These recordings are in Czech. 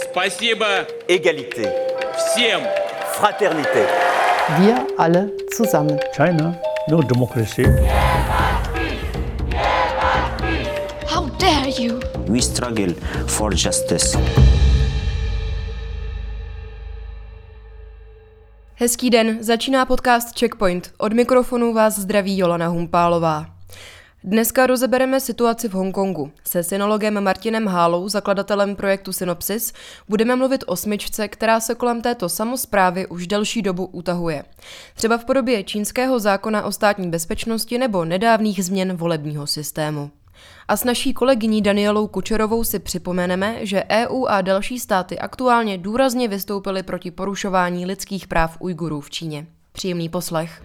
Спасибо Egalité, всем! Fraternité. Wir alle zusammen. China, no democracy. How dare you? We struggle for justice. Hezký den, začíná podcast Checkpoint. Od mikrofonu vás zdraví Jolana Humpálová. Dneska rozebereme situaci v Hongkongu. Se synologem Martinem Hálou, zakladatelem projektu Synopsis, budeme mluvit o smyčce, která se kolem této samozprávy už delší dobu utahuje. Třeba v podobě čínského zákona o státní bezpečnosti nebo nedávných změn volebního systému. A s naší kolegyní Danielou Kučerovou si připomeneme, že EU a další státy aktuálně důrazně vystoupily proti porušování lidských práv Ujgurů v Číně. Příjemný poslech.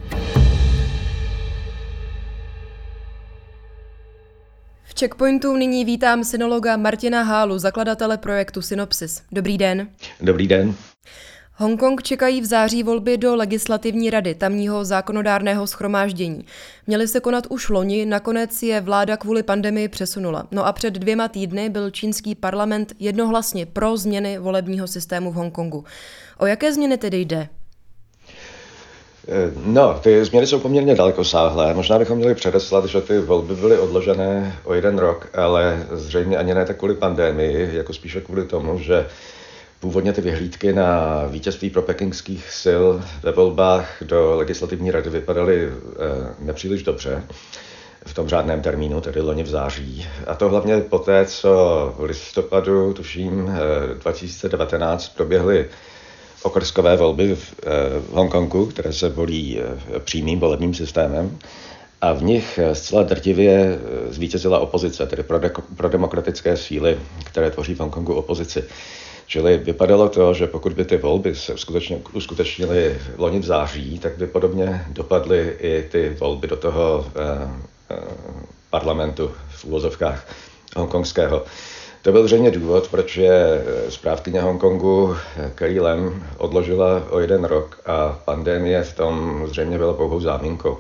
Checkpointu nyní vítám synologa Martina Hálu, zakladatele projektu Synopsis. Dobrý den. Dobrý den. Hongkong čekají v září volby do legislativní rady tamního zákonodárného schromáždění. Měly se konat už loni, nakonec je vláda kvůli pandemii přesunula. No a před dvěma týdny byl čínský parlament jednohlasně pro změny volebního systému v Hongkongu. O jaké změny tedy jde? No, ty změny jsou poměrně dalekosáhlé. Možná bychom měli předeslat, že ty volby byly odložené o jeden rok, ale zřejmě ani ne tak kvůli pandemii, jako spíše kvůli tomu, že Původně ty vyhlídky na vítězství pro pekingských sil ve volbách do legislativní rady vypadaly nepříliš dobře v tom řádném termínu, tedy loni v září. A to hlavně poté, co v listopadu, tuším, 2019 proběhly okrskové volby v, v Hongkongu, které se volí přímým volebním systémem. A v nich zcela drtivě zvítězila opozice, tedy pro, de- pro demokratické síly, které tvoří v Hongkongu opozici. Čili vypadalo to, že pokud by ty volby se skutečně uskutečnily loni v září, tak by podobně dopadly i ty volby do toho eh, eh, parlamentu v úvozovkách hongkongského. To byl zřejmě důvod, proč je zprávkyně Hongkongu Carrie Lam odložila o jeden rok a pandemie v tom zřejmě byla pouhou záminkou.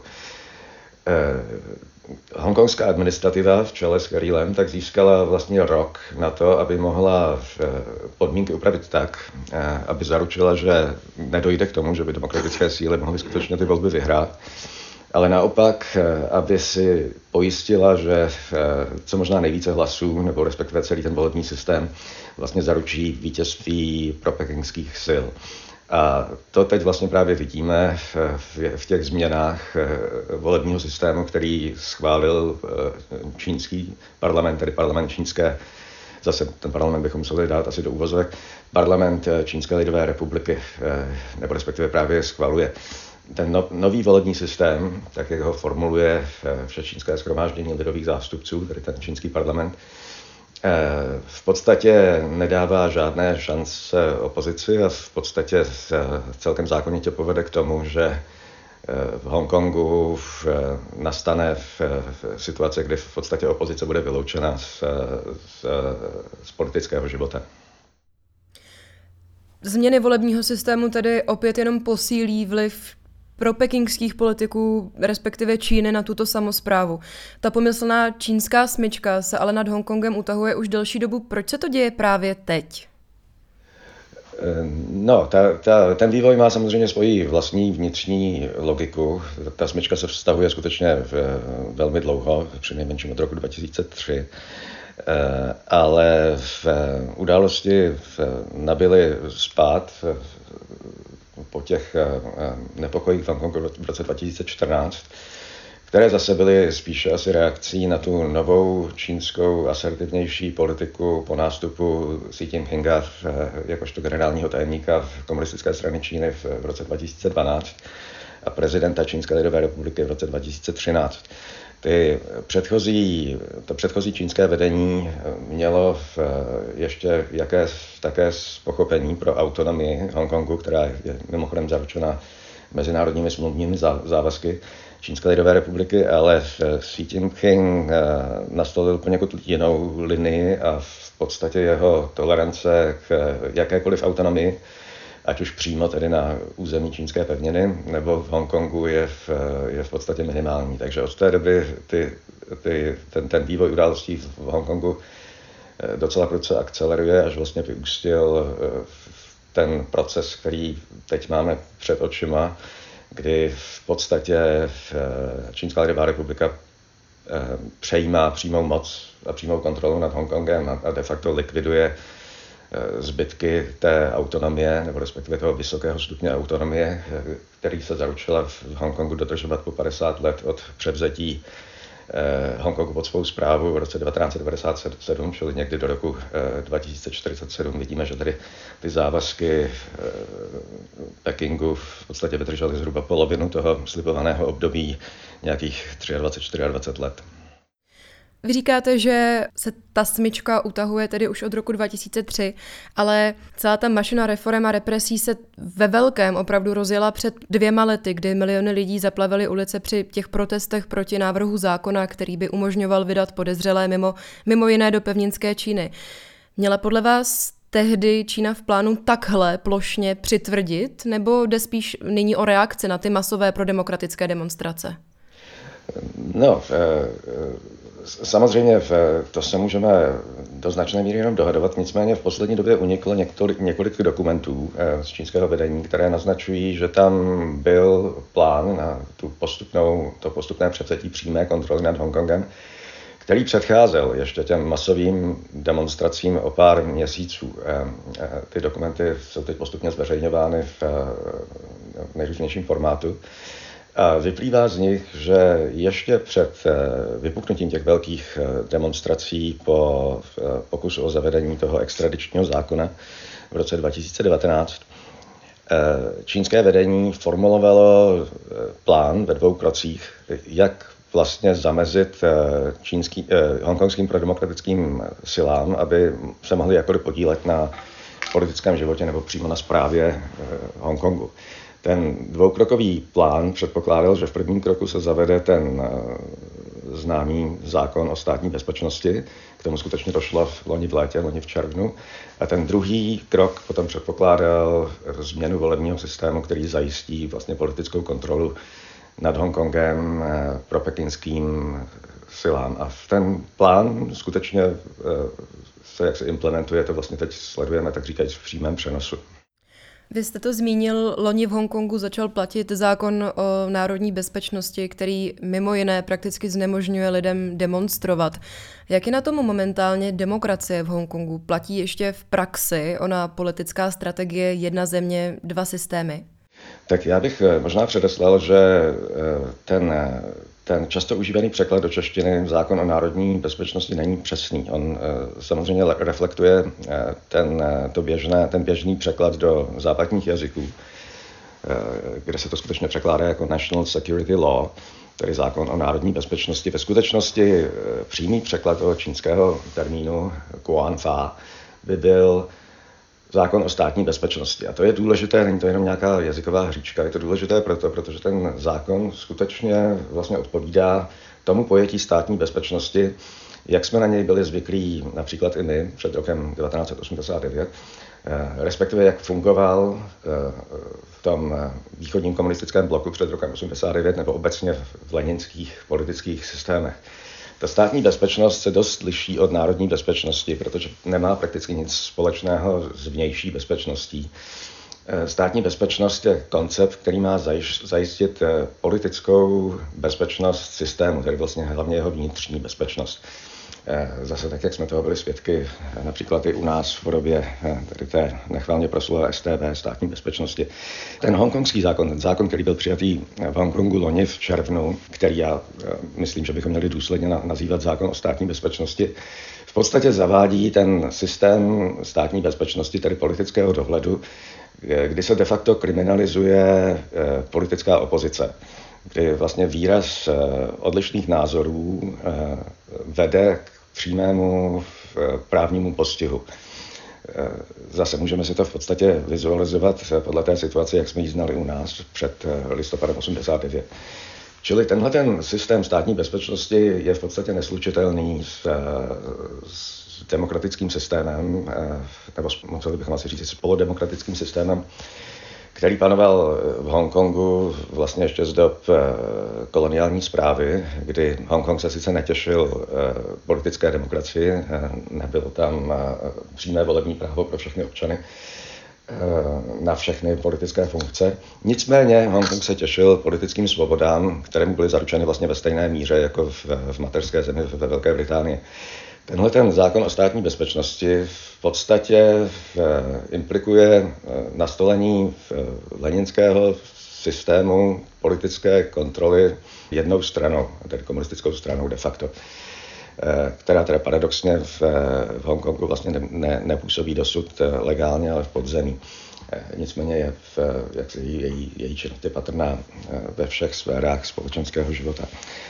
Hongkongská administrativa v čele s Carrie Lam tak získala vlastně rok na to, aby mohla podmínky upravit tak, aby zaručila, že nedojde k tomu, že by demokratické síly mohly skutečně ty volby vyhrát, ale naopak, aby si pojistila, že co možná nejvíce hlasů, nebo respektive celý ten volební systém, vlastně zaručí vítězství pro pekingských sil. A to teď vlastně právě vidíme v, těch změnách volebního systému, který schválil čínský parlament, tedy parlament čínské, zase ten parlament bychom museli dát asi do úvozovek, parlament Čínské lidové republiky, nebo respektive právě schvaluje ten no, nový volební systém, tak jak ho formuluje Všečínské schromáždění lidových zástupců, tedy ten čínský parlament, v podstatě nedává žádné šance opozici a v podstatě celkem zákonitě povede k tomu, že v Hongkongu nastane v situace, kdy v podstatě opozice bude vyloučena z, z, z politického života. Změny volebního systému tedy opět jenom posílí vliv pro pekingských politiků, respektive Číny na tuto samozprávu. Ta pomyslná čínská smyčka se ale nad Hongkongem utahuje už delší dobu. Proč se to děje právě teď? No, ta, ta, ten vývoj má samozřejmě svoji vlastní vnitřní logiku. Ta smyčka se vztahuje skutečně v, velmi dlouho, přinejmenším od roku 2003. Ale v události v, nabily spát po těch nepokojích v Hongkongu v roce 2014, které zase byly spíše asi reakcí na tu novou čínskou asertivnější politiku po nástupu Xi Jinpinga jakožto generálního tajemníka komunistické strany Číny v roce 2012 a prezidenta Čínské lidové republiky v roce 2013. Ty předchozí, to předchozí čínské vedení mělo v, ještě jaké, také pochopení pro autonomii Hongkongu, která je mimochodem zaručena mezinárodními smluvními závazky Čínské lidové republiky, ale Xi Jinping nastolil poněkud jinou linii a v podstatě jeho tolerance k jakékoliv autonomii ať už přímo tedy na území čínské pevniny, nebo v Hongkongu je v, je v podstatě minimální. Takže od té doby ty, ty, ten, ten vývoj událostí v Hongkongu eh, docela proce akceleruje, až vlastně vyústil eh, ten proces, který teď máme před očima, kdy v podstatě eh, Čínská lidová republika přejímá přímou moc a přímou kontrolu nad Hongkongem a de facto likviduje zbytky té autonomie, nebo respektive toho vysokého stupně autonomie, eh, který se zaručila v Hongkongu dodržovat po 50 let od převzetí eh, Hongkongu pod svou zprávu v roce 1997, čili někdy do roku 2047. Vidíme, že tady ty závazky Pekingu v podstatě vydržely zhruba polovinu toho slibovaného období nějakých 23-24 let. Vy říkáte, že se ta smyčka utahuje tedy už od roku 2003, ale celá ta mašina reform a represí se ve velkém opravdu rozjela před dvěma lety, kdy miliony lidí zaplavili ulice při těch protestech proti návrhu zákona, který by umožňoval vydat podezřelé mimo, mimo jiné do pevninské Číny. Měla podle vás tehdy Čína v plánu takhle plošně přitvrdit, nebo jde spíš nyní o reakce na ty masové prodemokratické demonstrace? No, Samozřejmě to se můžeme do značné míry jenom dohadovat, nicméně v poslední době uniklo několik, několik dokumentů eh, z čínského vedení, které naznačují, že tam byl plán na tu postupnou, to postupné převzetí přímé kontroly nad Hongkongem, který předcházel ještě těm masovým demonstracím o pár měsíců. Eh, eh, ty dokumenty jsou teď postupně zveřejňovány v nejrůznějším formátu. A vyplývá z nich, že ještě před eh, vypuknutím těch velkých eh, demonstrací po eh, pokusu o zavedení toho extradičního zákona v roce 2019 čínské vedení formulovalo plán ve dvou krocích, jak vlastně zamezit čínský, hongkongským prodemokratickým silám, aby se mohli jakkoliv podílet na politickém životě nebo přímo na správě Hongkongu. Ten dvoukrokový plán předpokládal, že v prvním kroku se zavede ten eh, známý zákon o státní bezpečnosti, k tomu skutečně došlo v loni v létě, loni v červnu. A ten druhý krok potom předpokládal změnu volebního systému, který zajistí vlastně politickou kontrolu nad Hongkongem eh, pro pekinským silám. A ten plán skutečně eh, se, jak se implementuje, to vlastně teď sledujeme, tak říkajíc, v přímém přenosu. Vy jste to zmínil, loni v Hongkongu začal platit zákon o národní bezpečnosti, který mimo jiné prakticky znemožňuje lidem demonstrovat. Jak je na tom momentálně demokracie v Hongkongu? Platí ještě v praxi ona politická strategie jedna země, dva systémy? Tak já bych eh, možná předeslal, že eh, ten ten často užívaný překlad do češtiny zákon o národní bezpečnosti není přesný. On eh, samozřejmě reflektuje eh, ten, eh, to běžné, ten běžný překlad do západních jazyků, kde se to skutečně překládá jako National Security Law, tedy zákon o národní bezpečnosti. Ve skutečnosti přímý překlad toho čínského termínu Fa by byl zákon o státní bezpečnosti. A to je důležité, není to jenom nějaká jazyková hříčka, je to důležité proto, protože ten zákon skutečně vlastně odpovídá tomu pojetí státní bezpečnosti, jak jsme na něj byli zvyklí například i my před rokem 1989, eh, respektive jak fungoval eh, v tom východním komunistickém bloku před rokem 1989 nebo obecně v leninských politických systémech. Ta státní bezpečnost se dost liší od národní bezpečnosti, protože nemá prakticky nic společného s vnější bezpečností. Eh, státní bezpečnost je koncept, který má zajistit eh, politickou bezpečnost systému, tedy vlastně hlavně jeho vnitřní bezpečnost. Eh, zase tak, jak jsme toho byli svědky, eh, například i u nás v podobě eh, tady té nechválně proslulé STB, státní bezpečnosti. Ten hongkongský zákon, ten zákon, který byl přijatý v Hongkongu loni v červnu, který já myslím, že bychom měli důsledně nazývat zákon o státní bezpečnosti, v podstatě zavádí ten systém státní bezpečnosti, tedy politického dohledu, kdy se de facto kriminalizuje politická opozice kdy vlastně výraz odlišných názorů vede k přímému právnímu postihu. Zase můžeme si to v podstatě vizualizovat podle té situace, jak jsme ji znali u nás před listopadem 89. Čili tenhle ten systém státní bezpečnosti je v podstatě neslučitelný s, s demokratickým systémem, nebo museli bychom asi říct s polodemokratickým systémem, který panoval v Hongkongu vlastně ještě z dob koloniální zprávy, kdy Hongkong se sice netěšil politické demokracii, nebylo tam přímé volební právo pro všechny občany, na všechny politické funkce. Nicméně Hongkong se těšil politickým svobodám, které mu byly zaručeny vlastně ve stejné míře jako v, v mateřské zemi ve Velké Británii. Tenhle ten zákon o státní bezpečnosti v podstatě implikuje nastolení leninského systému politické kontroly jednou stranou, tedy komunistickou stranou de facto. Eh, která teda paradoxně v, eh, v Hongkongu vlastně ne, ne, nepůsobí dosud eh, legálně, ale v podzemí. Nicméně je v, jak se její, její činnost je patrná ve všech sférách společenského života.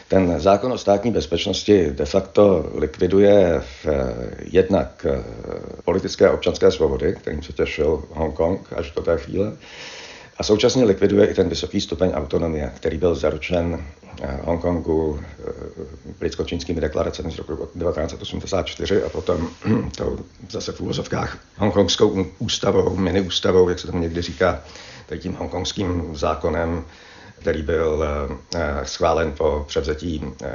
Ten zákon o státní bezpečnosti de facto likviduje v, jednak politické a občanské svobody, kterým se těšil Hongkong až do té chvíle, a současně likviduje i ten vysoký stupeň autonomie, který byl zaručen eh, Hongkongu eh, britsko-čínskými deklaracemi z roku 1984 a potom to zase v úvozovkách hongkongskou ústavou, mini ústavou, jak se tomu někdy říká, tím hongkongským zákonem který byl eh, schválen po převzetí eh,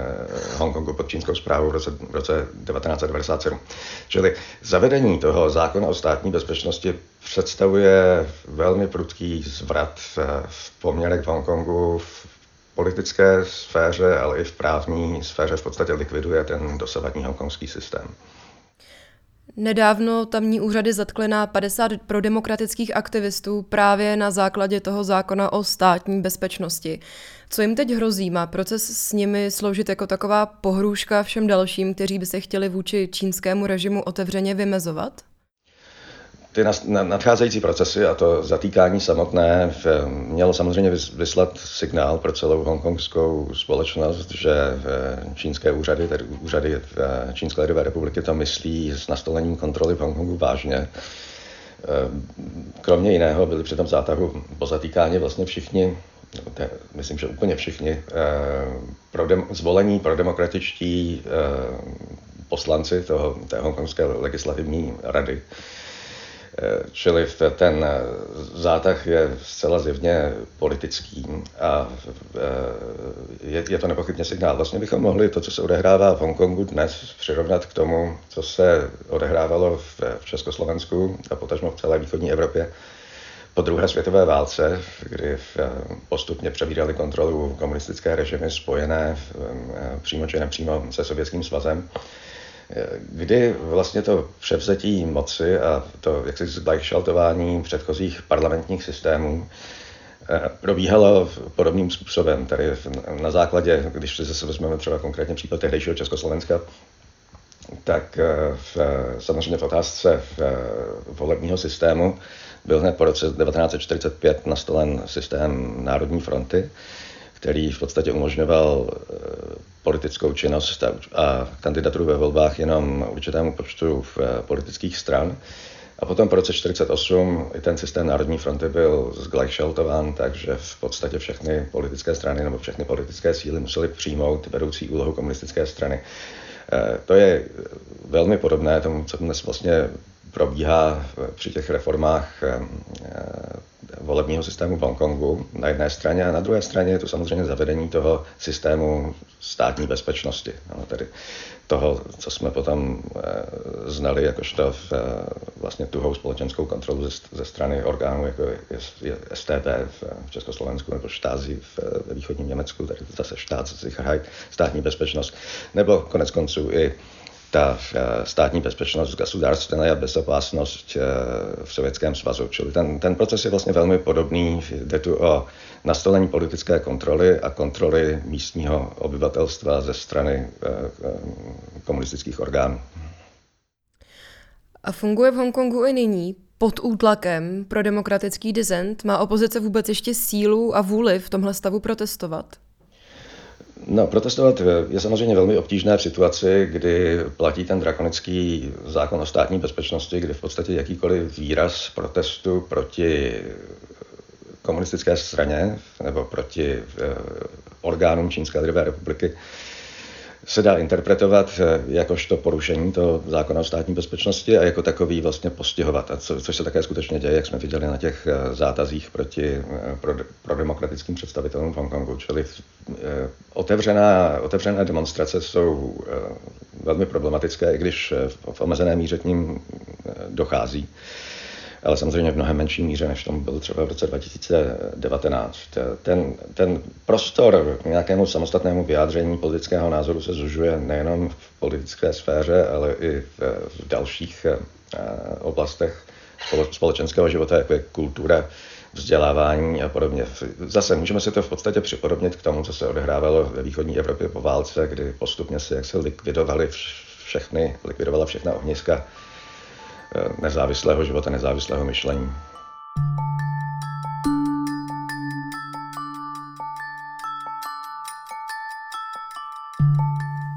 Hongkongu pod čínskou zprávou v roce, v roce 1997. Čili zavedení toho zákona o státní bezpečnosti představuje velmi prudký zvrat v, v poměrech v Hongkongu, v politické sféře, ale i v právní sféře v podstatě likviduje ten dosavadní hongkongský systém. Nedávno tamní úřady zatkly na 50 prodemokratických aktivistů právě na základě toho zákona o státní bezpečnosti. Co jim teď hrozí? Má proces s nimi sloužit jako taková pohrůžka všem dalším, kteří by se chtěli vůči čínskému režimu otevřeně vymezovat? Ty nadcházející procesy a to zatýkání samotné mělo samozřejmě vyslat signál pro celou hongkongskou společnost, že čínské úřady, tedy úřady v Čínské lidové republiky to myslí s nastolením kontroly v Hongkongu vážně. Kromě jiného byli při tom zátahu po zatýkání vlastně všichni, myslím, že úplně všichni, pro dem, zvolení pro demokratičtí poslanci toho, té hongkongské legislativní rady. Eh, čili ten eh, zátah je zcela zjevně politický a eh, je, to nepochybně signál. Vlastně bychom mohli to, co se odehrává v Hongkongu dnes, přirovnat k tomu, co se odehrávalo v, Československu a potažmo v celé východní Evropě po druhé světové válce, kdy postupně přebírali kontrolu komunistické režimy spojené přímo či nepřímo se Sovětským svazem kdy vlastně to převzetí moci a to jaksi zglajšaltování předchozích parlamentních systémů eh, probíhalo podobným způsobem. Tady na základě, když zase vezmeme třeba konkrétně případ tehdejšího Československa, tak eh, v, samozřejmě v otázce v, eh, volebního systému byl hned po roce 1945 nastolen systém Národní fronty, který v podstatě umožňoval eh, politickou činnost a kandidaturu ve volbách jenom určitému počtu v eh, politických stran. A potom po roce 1948 i ten systém Národní fronty byl zglajšaltován, takže v podstatě všechny politické strany nebo všechny politické síly musely přijmout vedoucí úlohu komunistické strany. Eh, to je velmi podobné tomu, co dnes vlastně probíhá při těch reformách volebního systému v Hongkongu na jedné straně a na druhé straně je to samozřejmě zavedení toho systému státní bezpečnosti, no, tedy toho, co jsme potom e, znali jakožto v, e, vlastně tuhou společenskou kontrolu ze, ze strany orgánů, jako je, STB v, v Československu nebo štázi v, ve východním Německu, tedy zase štát, státní bezpečnost, nebo konec konců i ta eh, státní bezpečnost, gasudarstvená bezopásnost eh, v Sovětském svazu. Čili ten, ten proces je vlastně velmi podobný. Jde tu o nastolení politické kontroly a kontroly místního obyvatelstva ze strany eh, komunistických orgánů. A funguje v Hongkongu i nyní? Pod útlakem pro demokratický dizent má opozice vůbec ještě sílu a vůli v tomhle stavu protestovat? No, protestovat je samozřejmě velmi obtížné v situaci, kdy platí ten drakonický zákon o státní bezpečnosti, kdy v podstatě jakýkoliv výraz protestu proti komunistické straně nebo proti orgánům Čínské lidové republiky se dá interpretovat eh, jakožto porušení toho zákona o státní bezpečnosti a jako takový vlastně postihovat, a co, což se také skutečně děje, jak jsme viděli na těch eh, zátazích proti eh, pro, pro demokratickým představitelům v Hongkongu. Čili otevřená, otevřené demonstrace jsou velmi problematické, i když v omezené míře k ním dochází ale samozřejmě v mnohem menší míře, než tomu bylo třeba v roce 2019. Ten, ten prostor k nějakému samostatnému vyjádření politického názoru se zužuje nejenom v politické sféře, ale i v, v dalších eh, oblastech společenského života, jako je kultura, vzdělávání a podobně. Zase můžeme si to v podstatě připodobnit k tomu, co se odehrávalo ve východní Evropě po válce, kdy postupně se jak se likvidovali všechny, likvidovala všechna ohniska nezávislého života, nezávislého myšlení.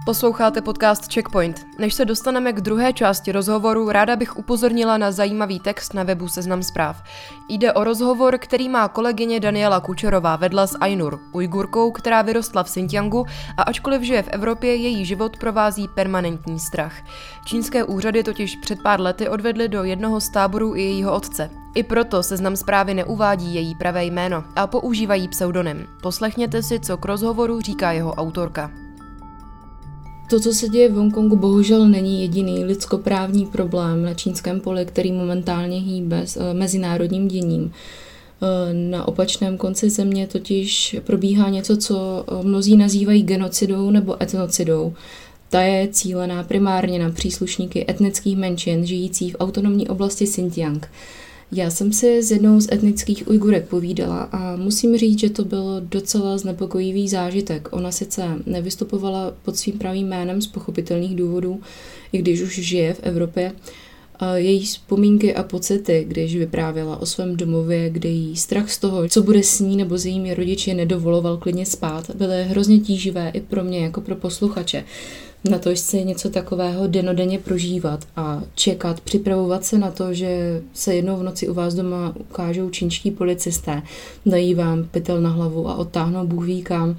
Posloucháte podcast Checkpoint. Než se dostaneme k druhé části rozhovoru, ráda bych upozornila na zajímavý text na webu Seznam zpráv. Jde o rozhovor, který má kolegyně Daniela Kučerová vedla s Ainur, Ujgurkou, která vyrostla v Xinjiangu a ačkoliv žije v Evropě, její život provází permanentní strach. Čínské úřady totiž před pár lety odvedly do jednoho z táborů i jejího otce. I proto seznam zprávy neuvádí její pravé jméno a používají pseudonym. Poslechněte si, co k rozhovoru říká jeho autorka. To, co se děje v Hongkongu, bohužel není jediný lidskoprávní problém na čínském poli, který momentálně hýbe s eh, mezinárodním děním. Eh, na opačném konci země totiž probíhá něco, co eh, mnozí nazývají genocidou nebo etnocidou. Ta je cílená primárně na příslušníky etnických menšin žijící v autonomní oblasti Xinjiang. Já jsem si s jednou z etnických Ujgurek povídala a musím říct, že to byl docela znepokojivý zážitek. Ona sice nevystupovala pod svým pravým jménem z pochopitelných důvodů, i když už žije v Evropě, její vzpomínky a pocity, když vyprávěla o svém domově, kde jí strach z toho, co bude s ní nebo s jejími rodiči nedovoloval klidně spát, byly hrozně tíživé i pro mě jako pro posluchače na to si něco takového denodenně prožívat a čekat, připravovat se na to, že se jednou v noci u vás doma ukážou čínští policisté, dají vám pytel na hlavu a odtáhnou Bůh ví kam.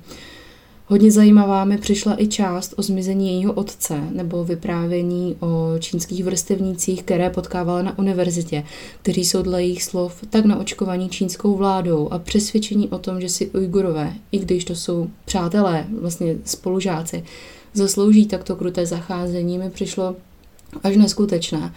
Hodně zajímavá mi přišla i část o zmizení jejího otce nebo vyprávění o čínských vrstevnících, které potkávala na univerzitě, kteří jsou dle jejich slov tak naočkovaní čínskou vládou a přesvědčení o tom, že si Ujgurové, i když to jsou přátelé, vlastně spolužáci, zaslouží takto kruté zacházení, mi přišlo až neskutečné.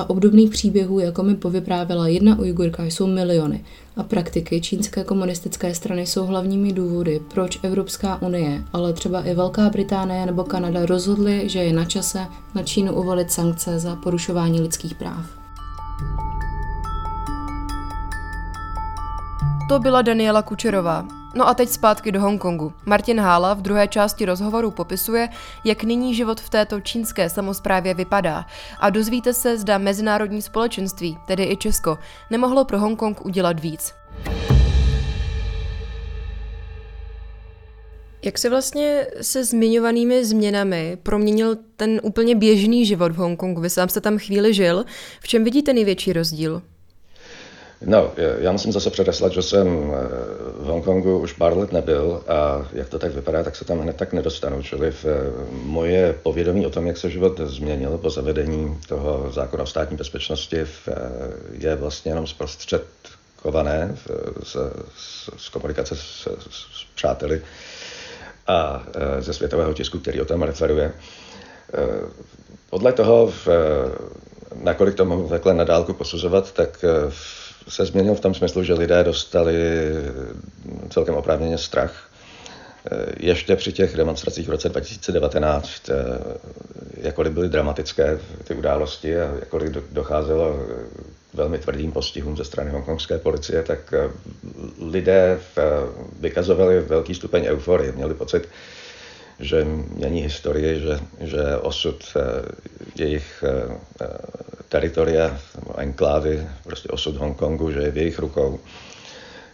A obdobných příběhů, jako mi povyprávěla jedna Ujgurka, jsou miliony. A praktiky čínské komunistické strany jsou hlavními důvody, proč Evropská unie, ale třeba i Velká Británie nebo Kanada rozhodly, že je na čase na Čínu uvolit sankce za porušování lidských práv. To byla Daniela Kučerová, No a teď zpátky do Hongkongu. Martin Hála v druhé části rozhovoru popisuje, jak nyní život v této čínské samozprávě vypadá. A dozvíte se, zda mezinárodní společenství, tedy i Česko, nemohlo pro Hongkong udělat víc. Jak se vlastně se zmiňovanými změnami proměnil ten úplně běžný život v Hongkongu? Vy sám jste tam chvíli žil. V čem vidíte největší rozdíl? No, já musím zase předeslat, že jsem eh, v Hongkongu už pár let nebyl a jak to tak vypadá, tak se tam hned tak nedostanu. Čili v, eh, moje povědomí o tom, jak se život změnil po zavedení toho zákona o státní bezpečnosti, je vlastně jenom zprostředkované z, z, z komunikace s, s, přáteli a ze světového tisku, který o tom referuje. Podle toho, v, nakolik to mohu takhle na dálku posuzovat, tak v se změnil v tom smyslu, že lidé dostali celkem oprávněně strach. Ještě při těch demonstracích v roce 2019, jakkoliv byly dramatické ty události a jakkoliv docházelo k velmi tvrdým postihům ze strany hongkongské policie, tak lidé vykazovali velký stupeň euforie. Měli pocit, že mění historii, že, že osud eh, jejich eh, eh, teritoria, enklávy, prostě osud Hongkongu, že je v jejich rukou.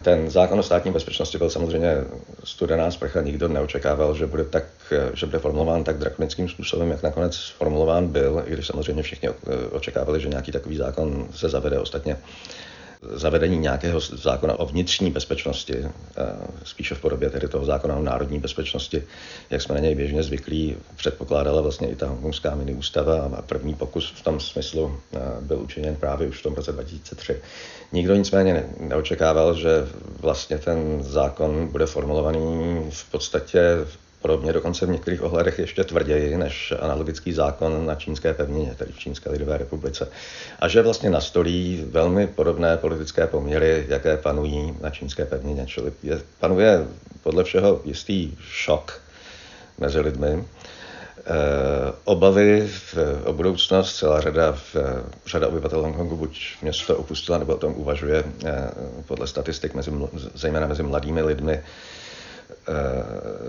Ten zákon o státní bezpečnosti byl samozřejmě studená sprcha, nikdo neočekával, že bude, tak, že bude formulován tak drakonickým způsobem, jak nakonec formulován byl, i když samozřejmě všichni očekávali, že nějaký takový zákon se zavede ostatně zavedení nějakého zákona o vnitřní bezpečnosti, eh, spíše v podobě tedy toho zákona o národní bezpečnosti, jak jsme na něj běžně zvyklí, předpokládala vlastně i ta hongkongská mini ústava a první pokus v tom smyslu eh, byl učiněn právě už v tom roce 2003. Nikdo nicméně neočekával, že vlastně ten zákon bude formulovaný v podstatě podobně dokonce v některých ohledech ještě tvrději než analogický zákon na čínské pevnině, tedy v Čínské lidové republice. A že vlastně nastolí velmi podobné politické poměry, jaké panují na čínské pevnině. Čili je, panuje podle všeho jistý šok mezi lidmi, e, obavy o budoucnost, celá řada, řada obyvatel Hongkongu buď město opustila, nebo o tom uvažuje e, podle statistik, mezi, zejména mezi mladými lidmi,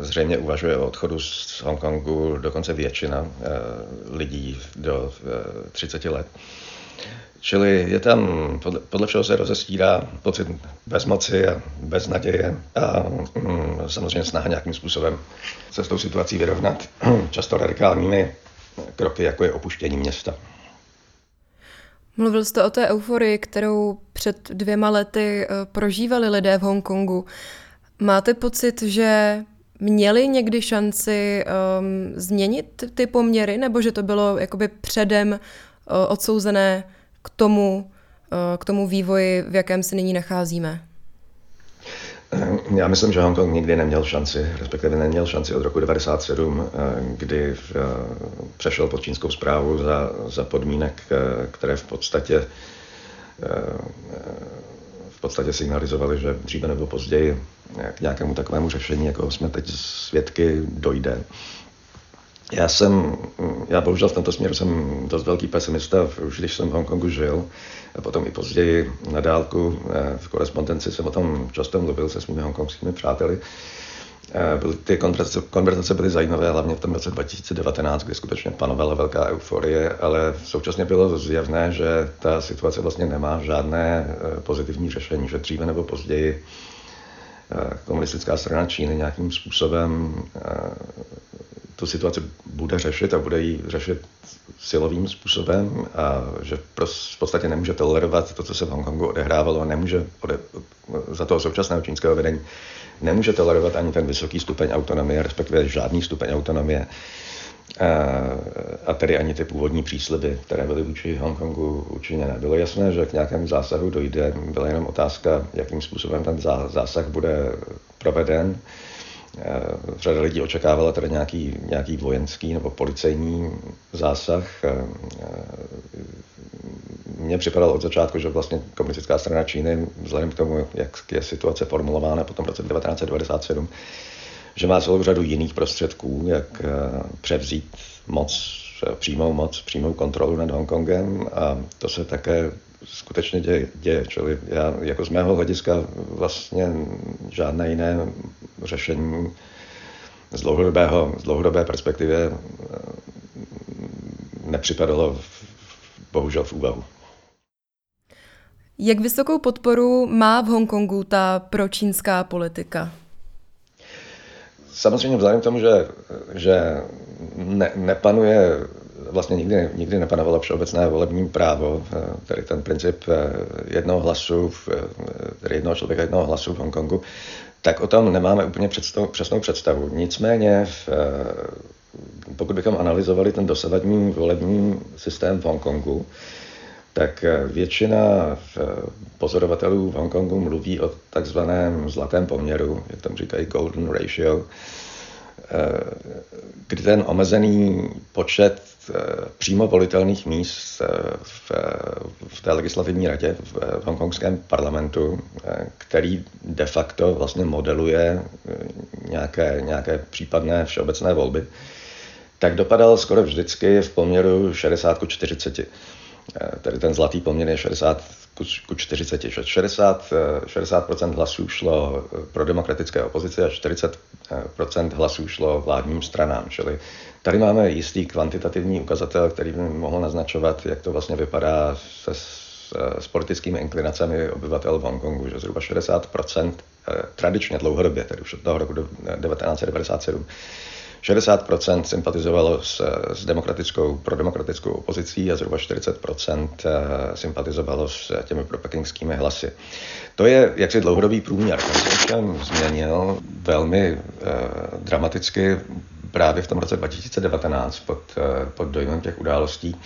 zřejmě uvažuje o odchodu z Hongkongu dokonce většina eh, lidí do 30 eh, let. Čili je tam, podle, podle všeho se rozestírá pocit bezmoci a beznaděje a mm, samozřejmě snaha nějakým způsobem se s tou situací vyrovnat, často radikálními kroky, jako je opuštění města. Mluvil jste o té euforii, kterou před dvěma lety prožívali lidé v Hongkongu. Máte pocit, že měli někdy šanci um, změnit ty poměry, nebo že to bylo jakoby předem uh, odsouzené k tomu, uh, k tomu vývoji, v jakém se nyní nacházíme? Já myslím, že Hongkong nikdy neměl šanci, respektive neměl šanci od roku 1997, uh, kdy uh, přešel pod čínskou zprávu za, za podmínek, uh, které v podstatě v podstatě signalizovali, že dříve nebo později k nějakému takovému řešení, jako jsme teď svědky, dojde. Já jsem, já bohužel v tomto směru jsem dost velký pesimista, už když jsem v Hongkongu žil, a potom i později na dálku eh, v korespondenci jsem o tom často mluvil se svými hongkongskými přáteli. Eh, ty konverzace, byly zajímavé, hlavně v tom roce 2019, kdy skutečně panovala velká euforie, ale současně bylo zjevné, že ta situace vlastně nemá žádné eh, pozitivní řešení, že dříve nebo později komunistická strana Číny nějakým způsobem tu situaci bude řešit a bude ji řešit silovým způsobem a že v podstatě nemůže tolerovat to, co se v Hongkongu odehrávalo a nemůže ode, za toho současného čínského vedení nemůže tolerovat ani ten vysoký stupeň autonomie, respektive žádný stupeň autonomie a tedy ani ty původní přísliby, které byly vůči Hongkongu učiněné. Bylo jasné, že k nějakému zásahu dojde, byla jenom otázka, jakým způsobem ten zásah bude proveden. Řada lidí očekávala tedy nějaký, nějaký vojenský nebo policejní zásah. Mně připadalo od začátku, že vlastně komunistická strana Číny, vzhledem k tomu, jak je situace formulována potom v roce 1997, že má celou řadu jiných prostředků, jak eh, převzít moc, eh, přímou moc, přímou kontrolu nad Hongkongem a to se také skutečně děje, děje. Čili já jako z mého hlediska vlastně žádné jiné řešení z, dlouhodobého, z dlouhodobé perspektivy eh, nepřipadalo v, bohužel v úvahu. Jak vysokou podporu má v Hongkongu ta pročínská politika? samozřejmě vzhledem k tomu, že, že ne, nepanuje, vlastně nikdy, nikdy nepanovalo všeobecné volební právo, eh, tedy ten princip eh, jednoho hlasu, eh, tedy jednoho člověka, jednoho hlasu v Hongkongu, tak o tom nemáme úplně představ, přesnou představu. Nicméně, v, pokud bychom analyzovali ten dosavadní volební systém v Hongkongu, tak většina pozorovatelů v Hongkongu mluví o takzvaném zlatém poměru, jak tam říkají golden ratio, kdy ten omezený počet přímo volitelných míst v, v té legislativní radě v, hongkongském parlamentu, který de facto vlastně modeluje nějaké, nějaké případné všeobecné volby, tak dopadal skoro vždycky v poměru 60 k 40. Eh, tady ten zlatý poměr je 60 ku 40, 60, 60% hlasů šlo eh, pro demokratické opozici a 40% hlasů šlo vládním stranám. Čili tady máme jistý kvantitativní ukazatel, který by mohl naznačovat, jak to vlastně vypadá se s, s politickými inklinacemi obyvatel v Hongkongu, že zhruba 60% tradičně dlouhodobě, tedy už od toho roku 1997, 60% sympatizovalo s, s demokratickou, prodemokratickou opozicí a zhruba 40% sympatizovalo s těmi propekingskými hlasy. To je jaksi dlouhodobý průměr. Ten se změnil velmi eh, dramaticky právě v tom roce 2019 pod, eh, pod dojmem těch událostí,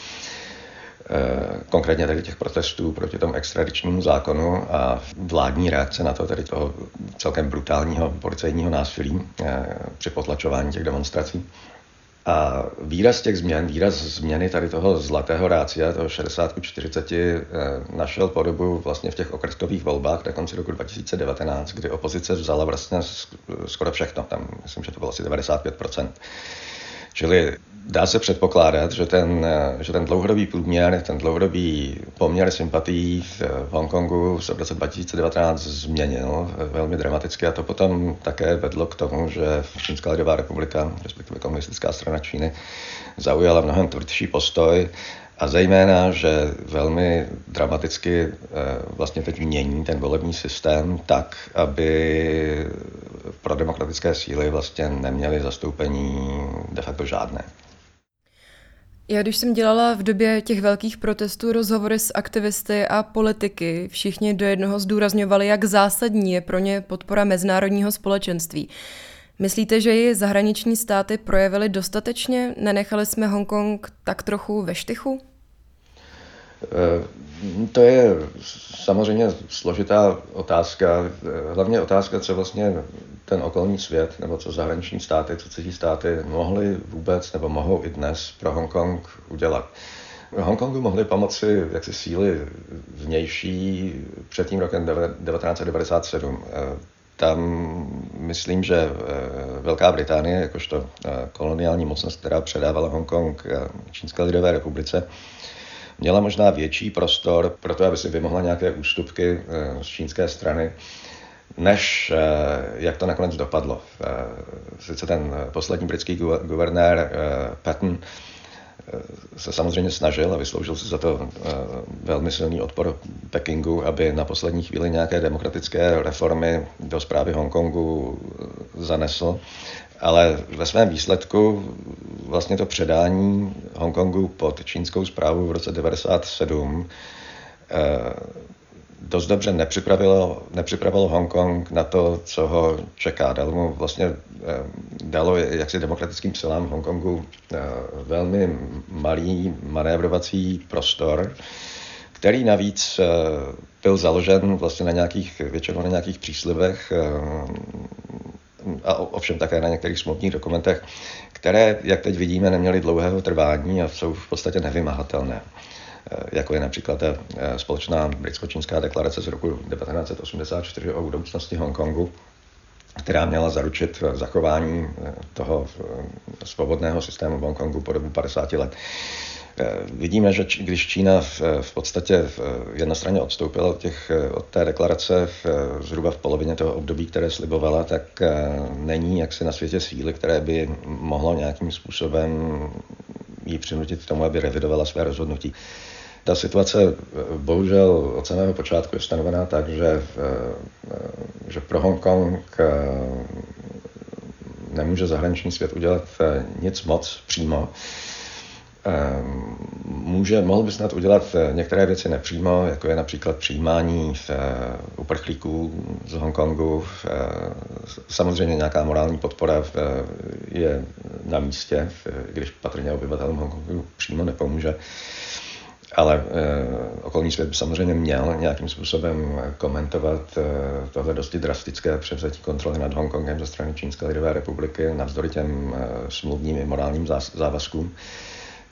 eh, konkrétně tedy těch protestů proti tomu extradičnímu zákonu a vládní reakce na to, tedy toho celkem brutálního policejního násilí eh, při potlačování těch demonstrací. A výraz těch změn, výraz změny tady toho zlatého rácia, toho 60 40, eh, našel podobu vlastně v těch okrskových volbách na konci roku 2019, kdy opozice vzala vlastně skoro všechno, tam myslím, že to bylo asi 95%. Čili dá se předpokládat, že ten, že ten dlouhodobý průměr, ten dlouhodobý poměr sympatí v Hongkongu se v roce 2019 změnil velmi dramaticky a to potom také vedlo k tomu, že Čínská lidová republika, respektive komunistická strana Číny, zaujala mnohem tvrdší postoj a zejména, že velmi dramaticky eh, vlastně teď mění ten volební systém tak, aby pro demokratické síly vlastně neměly zastoupení de facto žádné. Já když jsem dělala v době těch velkých protestů rozhovory s aktivisty a politiky, všichni do jednoho zdůrazňovali, jak zásadní je pro ně podpora mezinárodního společenství. Myslíte, že ji zahraniční státy projevily dostatečně? Nenechali jsme Hongkong tak trochu ve štychu? Eh, to je samozřejmě složitá otázka. Hlavně otázka, co vlastně ten okolní svět, nebo co zahraniční státy, co cizí státy mohly vůbec, nebo mohou i dnes pro Hongkong udělat. Hongkongu mohly pomoci jaksi síly vnější před tím rokem 1997. Eh, tam myslím, že eh, Velká Británie, jakožto koloniální mocnost, která předávala Hongkong Čínské lidové republice, měla možná větší prostor pro to, aby si vymohla nějaké ústupky eh, z čínské strany, než eh, jak to nakonec dopadlo. Eh, sice ten poslední britský guvernér Patton se samozřejmě snažil a vysloužil si za to velmi silný odpor Pekingu, aby na poslední chvíli nějaké demokratické reformy do zprávy Hongkongu zanesl ale ve svém výsledku vlastně to předání Hongkongu pod čínskou zprávu v roce 1997 eh, dost dobře nepřipravilo, nepřipravilo Hongkong na to, co ho čeká. Dalo mu vlastně eh, dalo jaksi demokratickým silám Hongkongu eh, velmi malý manévrovací prostor, který navíc byl založen vlastně na nějakých, většinou na nějakých příslivech a ovšem také na některých smluvních dokumentech, které, jak teď vidíme, neměly dlouhého trvání a jsou v podstatě nevymahatelné eh, jako je například ta eh, společná britsko-čínská deklarace z roku 1984 o budoucnosti Hongkongu, která měla zaručit zachování eh, toho svobodného systému v Hongkongu po dobu 50 let. Eh, vidíme, že když Čína v, v podstatě v jednostranně odstoupila od, těch, od té deklarace v, zhruba v polovině toho období, které slibovala, tak eh, není jaksi na světě síly, které by mohlo nějakým způsobem jí přinutit k tomu, aby revidovala své rozhodnutí. Ta situace eh, bohužel od samého počátku je stanovená tak, že, že pro Hongkong nemůže zahraniční svět udělat nic moc přímo. Ehm, může, mohl by snad udělat eh, některé věci nepřímo, jako je například přijímání v, eh, uprchlíků z Hongkongu. Eh, samozřejmě nějaká morální podpora je na místě, když patrně obyvatelům Hongkongu přímo nepomůže. Ale okolní svět by samozřejmě měl nějakým způsobem komentovat tohle dosti drastické převzetí kontroly nad Hongkongem ze strany Čínské lidové republiky navzdory těm smluvním i morálním závazkům.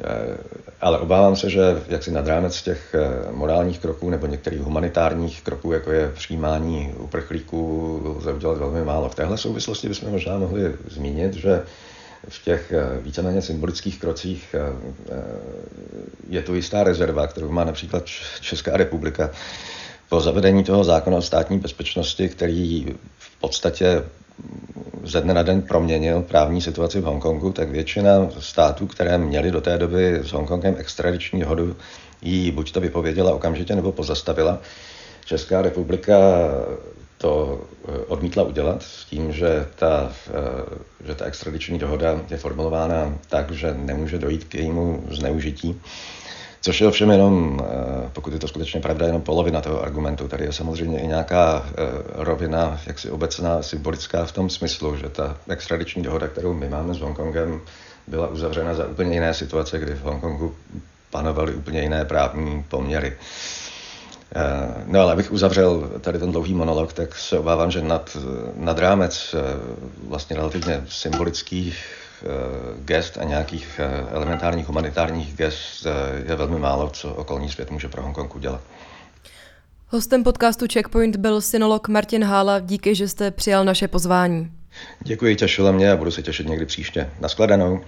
Eh, ale obávám se, že jaksi nad rámec těch eh, morálních kroků nebo některých humanitárních kroků, jako je přijímání uprchlíků, lze udělat velmi málo. V téhle souvislosti bychom možná mohli zmínit, že v těch eh, víceméně symbolických krocích je tu jistá rezerva, kterou má například Česká republika po zavedení toho zákona o státní bezpečnosti, který v podstatě ze dne na den proměnil právní situaci v Hongkongu, tak většina států, které měly do té doby s Hongkongem extradiční hodu, ji buď to vypověděla okamžitě nebo pozastavila. Česká republika to eh, odmítla udělat s tím, že ta, eh, že ta extradiční dohoda je formulována tak, že nemůže dojít k jejímu zneužití. Což je ovšem jenom, eh, pokud je to skutečně pravda, jenom polovina toho argumentu. Tady je samozřejmě i nějaká rovina, jaksi obecná, symbolická v tom smyslu, že ta extradiční dohoda, kterou my máme s Hongkongem, byla uzavřena za úplně jiné situace, kdy v Hongkongu panovaly úplně jiné právní poměry. Eh, no ale abych uzavřel tady ten dlouhý monolog, tak se obávám, že nad, nad rámec eh, vlastně relativně symbolických eh, gest a nějakých elementárních humanitárních gest je velmi málo, co okolní svět může pro Hongkong udělat. Hostem podcastu Checkpoint byl synolog Martin Hála. Díky, že jste přijal naše pozvání. Děkuji, těšilo mě a budu se těšit někdy příště. Naschledanou.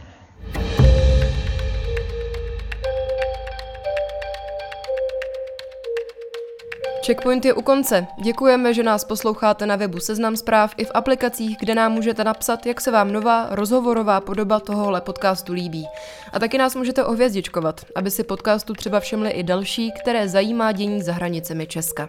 Checkpoint je u konce. Děkujeme, že nás posloucháte na webu Seznam zpráv i v aplikacích, kde nám můžete napsat, jak se vám nová rozhovorová podoba tohohle podcastu líbí. A taky nás můžete ohvězdičkovat, aby si podcastu třeba všimli i další, které zajímá dění za hranicemi Česka.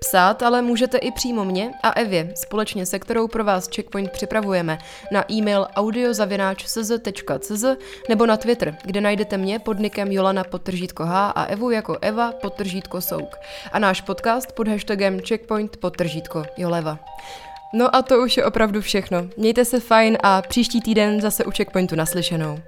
Psát ale můžete i přímo mě a Evě, společně se kterou pro vás Checkpoint připravujeme, na e-mail audiozavináč.cz nebo na Twitter, kde najdete mě pod nikem Jolana podtržítko H a Evu jako Eva podtržítko Souk. A náš podcast pod hashtagem Checkpoint podtržítko Joleva. No a to už je opravdu všechno. Mějte se fajn a příští týden zase u Checkpointu naslyšenou.